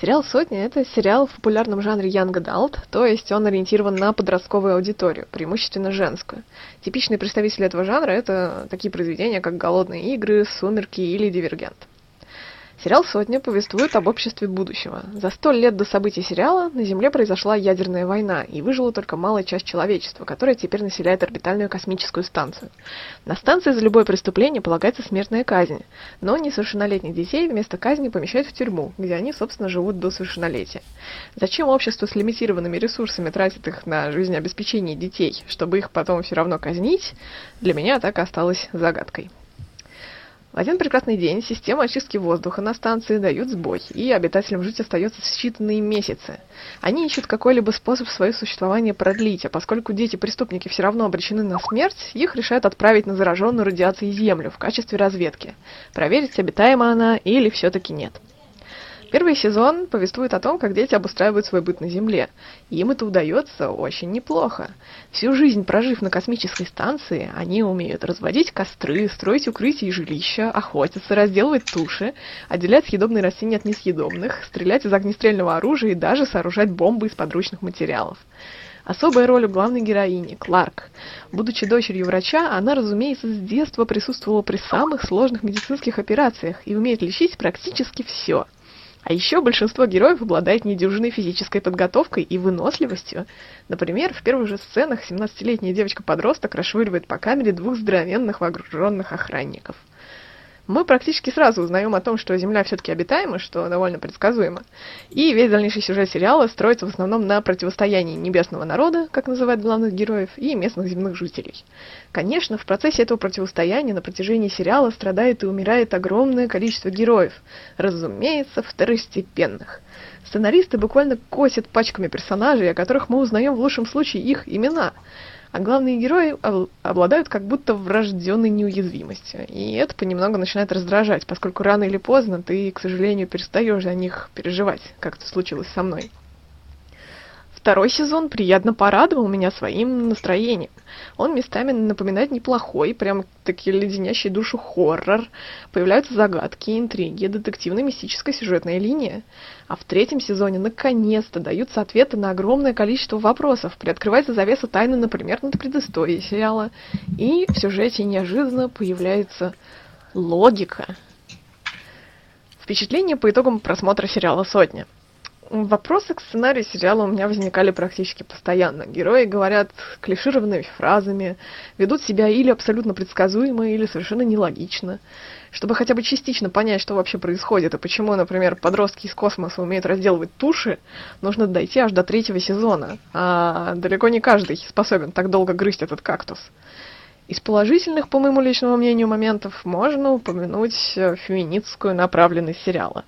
Сериал «Сотня» — это сериал в популярном жанре Young Adult, то есть он ориентирован на подростковую аудиторию, преимущественно женскую. Типичные представители этого жанра — это такие произведения, как «Голодные игры», «Сумерки» или «Дивергент». Сериал «Сотня» повествует об обществе будущего. За сто лет до событий сериала на Земле произошла ядерная война, и выжила только малая часть человечества, которая теперь населяет орбитальную космическую станцию. На станции за любое преступление полагается смертная казнь, но несовершеннолетних детей вместо казни помещают в тюрьму, где они, собственно, живут до совершеннолетия. Зачем общество с лимитированными ресурсами тратит их на жизнеобеспечение детей, чтобы их потом все равно казнить, для меня так и осталось загадкой. В один прекрасный день система очистки воздуха на станции дают сбой, и обитателям жить остается считанные месяцы. Они ищут какой-либо способ свое существование продлить, а поскольку дети-преступники все равно обречены на смерть, их решают отправить на зараженную радиацией Землю в качестве разведки, проверить, обитаема она или все-таки нет. Первый сезон повествует о том, как дети обустраивают свой быт на Земле. Им это удается очень неплохо. Всю жизнь прожив на космической станции, они умеют разводить костры, строить укрытия и жилища, охотиться, разделывать туши, отделять съедобные растения от несъедобных, стрелять из огнестрельного оружия и даже сооружать бомбы из подручных материалов. Особая роль у главной героини, Кларк. Будучи дочерью врача, она, разумеется, с детства присутствовала при самых сложных медицинских операциях и умеет лечить практически все – а еще большинство героев обладает недюжинной физической подготовкой и выносливостью. Например, в первых же сценах 17-летняя девочка-подросток расшвыривает по камере двух здоровенных вооруженных охранников – мы практически сразу узнаем о том, что Земля все-таки обитаема, что довольно предсказуемо. И весь дальнейший сюжет сериала строится в основном на противостоянии небесного народа, как называют главных героев, и местных земных жителей. Конечно, в процессе этого противостояния на протяжении сериала страдает и умирает огромное количество героев, разумеется, второстепенных. Сценаристы буквально косят пачками персонажей, о которых мы узнаем в лучшем случае их имена – а главные герои обладают как будто врожденной неуязвимостью. И это понемногу начинает раздражать, поскольку рано или поздно ты, к сожалению, перестаешь о них переживать, как это случилось со мной. Второй сезон приятно порадовал меня своим настроением. Он местами напоминает неплохой, прям таки леденящий душу хоррор. Появляются загадки, интриги, детективно-мистическая сюжетная линия. А в третьем сезоне наконец-то даются ответы на огромное количество вопросов. Приоткрывается завеса тайны, например, над предысторией сериала. И в сюжете неожиданно появляется логика. Впечатление по итогам просмотра сериала «Сотня». Вопросы к сценарию сериала у меня возникали практически постоянно. Герои говорят клишированными фразами, ведут себя или абсолютно предсказуемо, или совершенно нелогично. Чтобы хотя бы частично понять, что вообще происходит, и почему, например, подростки из космоса умеют разделывать туши, нужно дойти аж до третьего сезона. А далеко не каждый способен так долго грызть этот кактус. Из положительных, по моему личному мнению, моментов можно упомянуть феминистскую направленность сериала.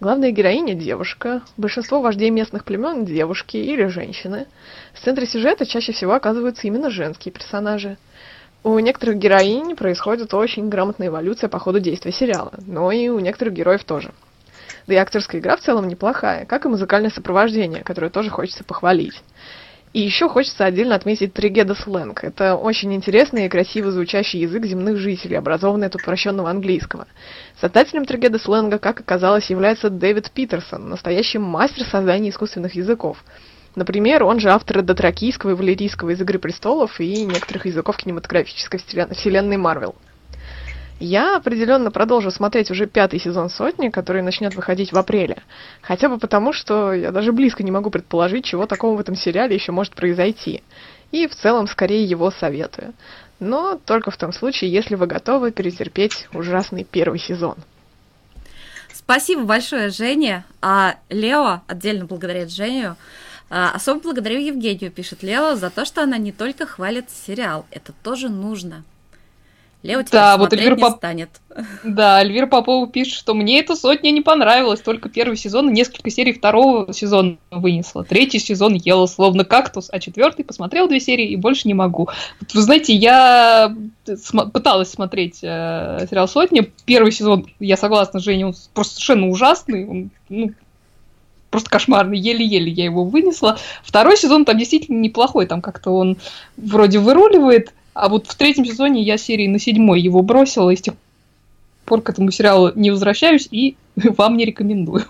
Главная героиня – девушка, большинство вождей местных племен – девушки или женщины. В центре сюжета чаще всего оказываются именно женские персонажи. У некоторых героинь происходит очень грамотная эволюция по ходу действия сериала, но и у некоторых героев тоже. Да и актерская игра в целом неплохая, как и музыкальное сопровождение, которое тоже хочется похвалить. И еще хочется отдельно отметить тригеда сленг. Это очень интересный и красиво звучащий язык земных жителей, образованный от упрощенного английского. Создателем тригеда сленга, как оказалось, является Дэвид Питерсон, настоящий мастер создания искусственных языков. Например, он же автор дотракийского и валерийского из «Игры престолов» и некоторых языков кинематографической вселенной Марвел. Я определенно продолжу смотреть уже пятый сезон «Сотни», который начнет выходить в апреле. Хотя бы потому, что я даже близко не могу предположить, чего такого в этом сериале еще может произойти. И в целом скорее его советую. Но только в том случае, если вы готовы перетерпеть ужасный первый сезон. Спасибо большое, Женя. А Лео отдельно благодарит Женю. А, особо благодарю Евгению, пишет Лео, за то, что она не только хвалит сериал. Это тоже нужно. Лео теперь Да, вот Эльвира не Поп- станет. <laughs> Да, Эльвира Попова пишет, что мне эта сотня не понравилась, только первый сезон и несколько серий второго сезона вынесла. Третий сезон ела словно кактус, а четвертый посмотрел две серии и больше не могу. Вот вы знаете, я см- пыталась смотреть э, сериал «Сотня». Первый сезон, я согласна, Женя, он просто совершенно ужасный, он, ну, просто кошмарный, еле-еле я его вынесла. Второй сезон там действительно неплохой, там как-то он вроде выруливает, а вот в третьем сезоне я серии на седьмой его бросила, и с тех пор к этому сериалу не возвращаюсь и <laughs> вам не рекомендую.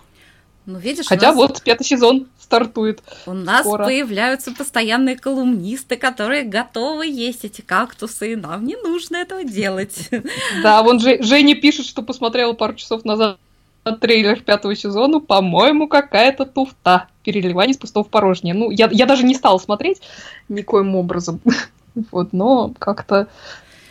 Ну, видишь, Хотя нас, вот пятый сезон стартует. у нас скоро. появляются постоянные колумнисты, которые готовы есть эти кактусы, и нам не нужно этого делать. <laughs> Да, вон Же- Женя пишет, что посмотрела пару часов назад трейлер пятого сезона. По-моему, какая-то туфта. Переливание из пустого в порожнее. Ну, я, я даже не стала смотреть никоим образом. <laughs> Вот, но как-то...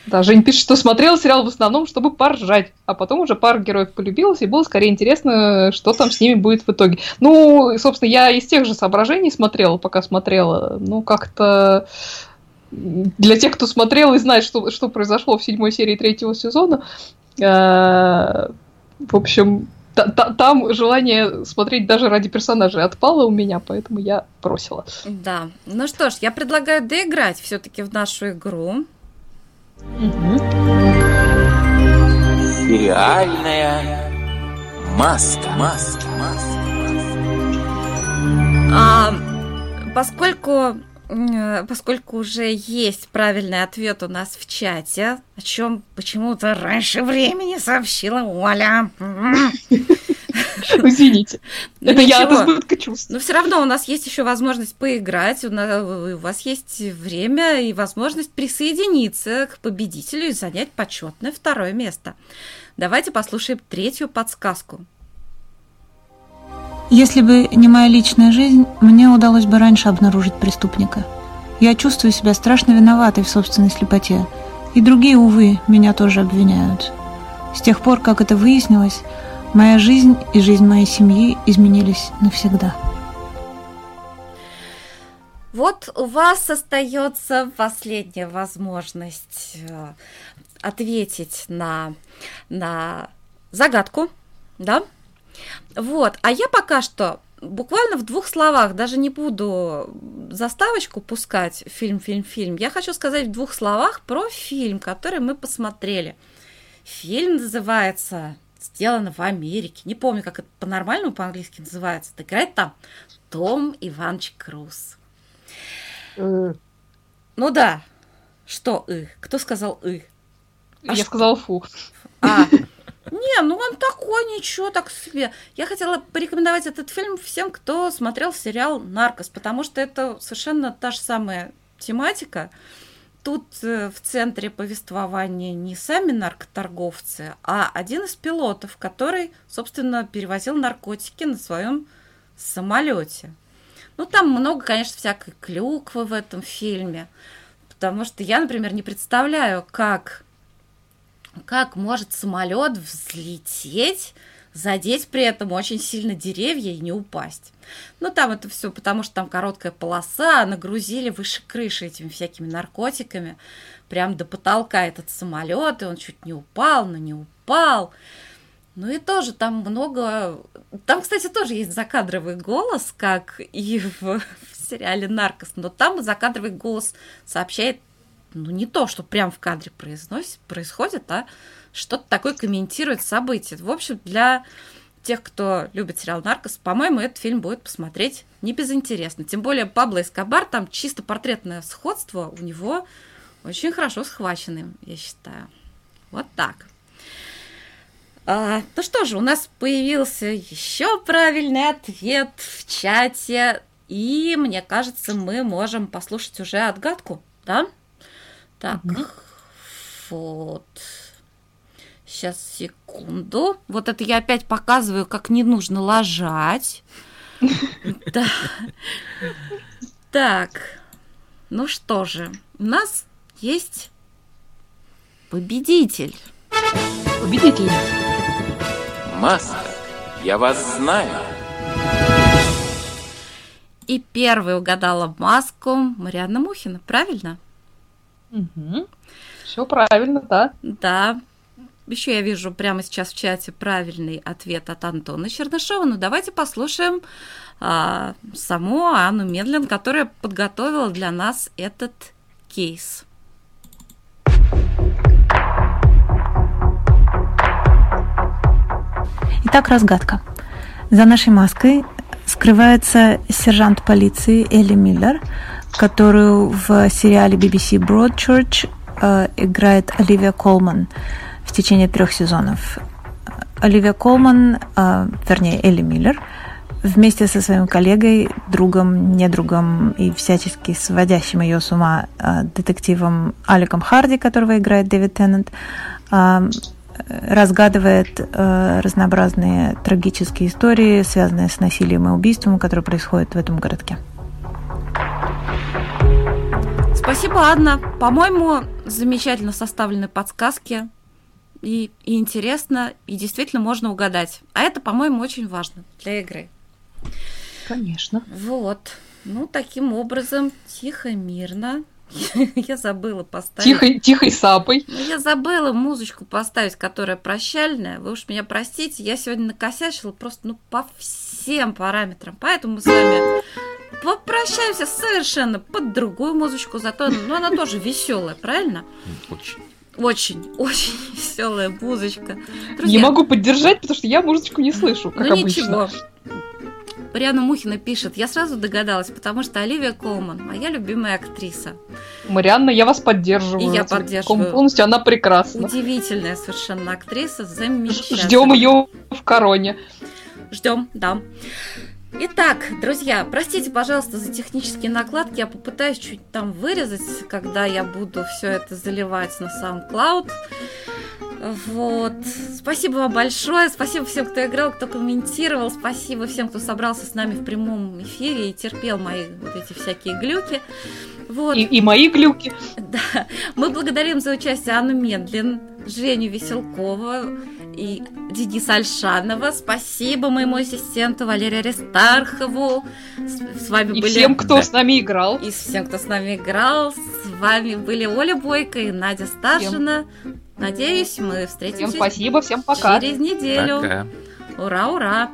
Да, Жень пишет, что смотрела сериал в основном, чтобы поржать, а потом уже пара героев полюбилась, и было скорее интересно, что там с ними будет в итоге. Ну, собственно, я из тех же соображений смотрела, пока смотрела. Ну, как-то для тех, кто смотрел и знает, что, что произошло в седьмой серии третьего сезона, э, в общем, там желание смотреть даже ради персонажей отпало у меня, поэтому я бросила. Да. Ну что ж, я предлагаю доиграть все-таки в нашу игру. Сериальная маска. Маска. А, поскольку, поскольку уже есть правильный ответ у нас в чате, о чем почему-то раньше времени сообщила Оля. <laughs> Извините, Ну это я от избытка чувств. Но все равно у нас есть еще возможность поиграть, у, на- у вас есть время и возможность присоединиться к победителю и занять почетное второе место. Давайте послушаем третью подсказку. Если бы не моя личная жизнь, мне удалось бы раньше обнаружить преступника. Я чувствую себя страшно виноватой в собственной слепоте. И другие, увы, меня тоже обвиняют. С тех пор, как это выяснилось, моя жизнь и жизнь моей семьи изменились навсегда. Вот у вас остается последняя возможность э, ответить на, на загадку, да? Вот, а я пока что буквально в двух словах, даже не буду заставочку пускать фильм, фильм, фильм. Я хочу сказать в двух словах про фильм, который мы посмотрели. Фильм называется «Сделано в Америке». Не помню, как это по-нормальному по-английски называется. Играет там Том Иванович Круз. Ну да. Что «ы»? Кто сказал «ы»? А я что? сказала фу. А, не, ну он такой, ничего так себе. Я хотела порекомендовать этот фильм всем, кто смотрел сериал «Наркос», потому что это совершенно та же самая тематика. Тут э, в центре повествования не сами наркоторговцы, а один из пилотов, который, собственно, перевозил наркотики на своем самолете. Ну, там много, конечно, всякой клюквы в этом фильме, потому что я, например, не представляю, как как может самолет взлететь, задеть при этом очень сильно деревья и не упасть. Ну, там это все потому, что там короткая полоса, нагрузили выше крыши этими всякими наркотиками, прям до потолка этот самолет, и он чуть не упал, но не упал. Ну и тоже там много... Там, кстати, тоже есть закадровый голос, как и в, <laughs> в сериале «Наркос», но там закадровый голос сообщает ну, не то, что прям в кадре произносит, происходит, а что-то такое комментирует события. В общем, для тех, кто любит сериал «Наркос», по-моему, этот фильм будет посмотреть не безинтересно. Тем более Пабло Эскобар, там чисто портретное сходство у него очень хорошо схвачены, я считаю. Вот так. А, ну что же, у нас появился еще правильный ответ в чате, и мне кажется, мы можем послушать уже отгадку, да? Так, вот. Сейчас, секунду. Вот это я опять показываю, как не нужно ложать. <laughs> Так, ну что же, у нас есть победитель. Победитель. Маска. Я вас знаю. И первой угадала маску Марианна Мухина, правильно? Все правильно, да. Да. Еще я вижу прямо сейчас в чате правильный ответ от Антона Чернышова. Ну, давайте послушаем а, саму Анну Медлен, которая подготовила для нас этот кейс. Итак, разгадка. За нашей маской скрывается сержант полиции Элли Миллер, которую в сериале BBC Broadchurch э, играет Оливия Колман в течение трех сезонов. Оливия Колман, э, вернее Элли Миллер, вместе со своим коллегой, другом, недругом и всячески сводящим ее с ума э, детективом Аликом Харди, которого играет Дэвид Теннант, разгадывает разнообразные трагические истории, связанные с насилием и убийством, которые происходят в этом городке. Спасибо, Анна. По-моему, замечательно составлены подсказки. И, и интересно, и действительно можно угадать. А это, по-моему, очень важно для игры. Конечно. Вот. Ну, таким образом, тихо, мирно. <laughs> Я забыла поставить. Тихой, тихой сапой. Ну, я забыла музычку поставить, которая прощальная. Вы уж меня простите, я сегодня накосячила просто ну, по всем параметрам. Поэтому мы с вами попрощаемся совершенно под другую музычку, зато ну, она тоже веселая, правильно? Очень. Очень, очень <laughs> веселая музычка. Друзья, Не могу поддержать, потому что я музычку не слышу, как ну обычно. ничего. Приана Мухина пишет, я сразу догадалась, потому что Оливия Колман, моя любимая актриса. Марианна, я вас поддерживаю. И я поддерживаю. Полностью она прекрасна. Удивительная совершенно актриса, замечательная. Ждем ее в короне. Ждем, да. Итак, друзья, простите, пожалуйста, за технические накладки. Я попытаюсь чуть там вырезать, когда я буду все это заливать на SoundCloud. Вот. Спасибо вам большое. Спасибо всем, кто играл, кто комментировал. Спасибо всем, кто собрался с нами в прямом эфире и терпел мои вот эти всякие глюки. Вот. И, и мои глюки. Да. Мы благодарим за участие Анну Медлин, Женю Веселкова и Дениса Альшанова. Спасибо моему ассистенту Валерию Аристархову. С, с вами И были... всем, кто Да. с нами играл. И всем, кто с нами играл. С вами были Оля Бойко и Надя Старшина. Надеюсь, мы Всем встретимся спасибо, всем пока. через неделю. Пока. Ура, ура!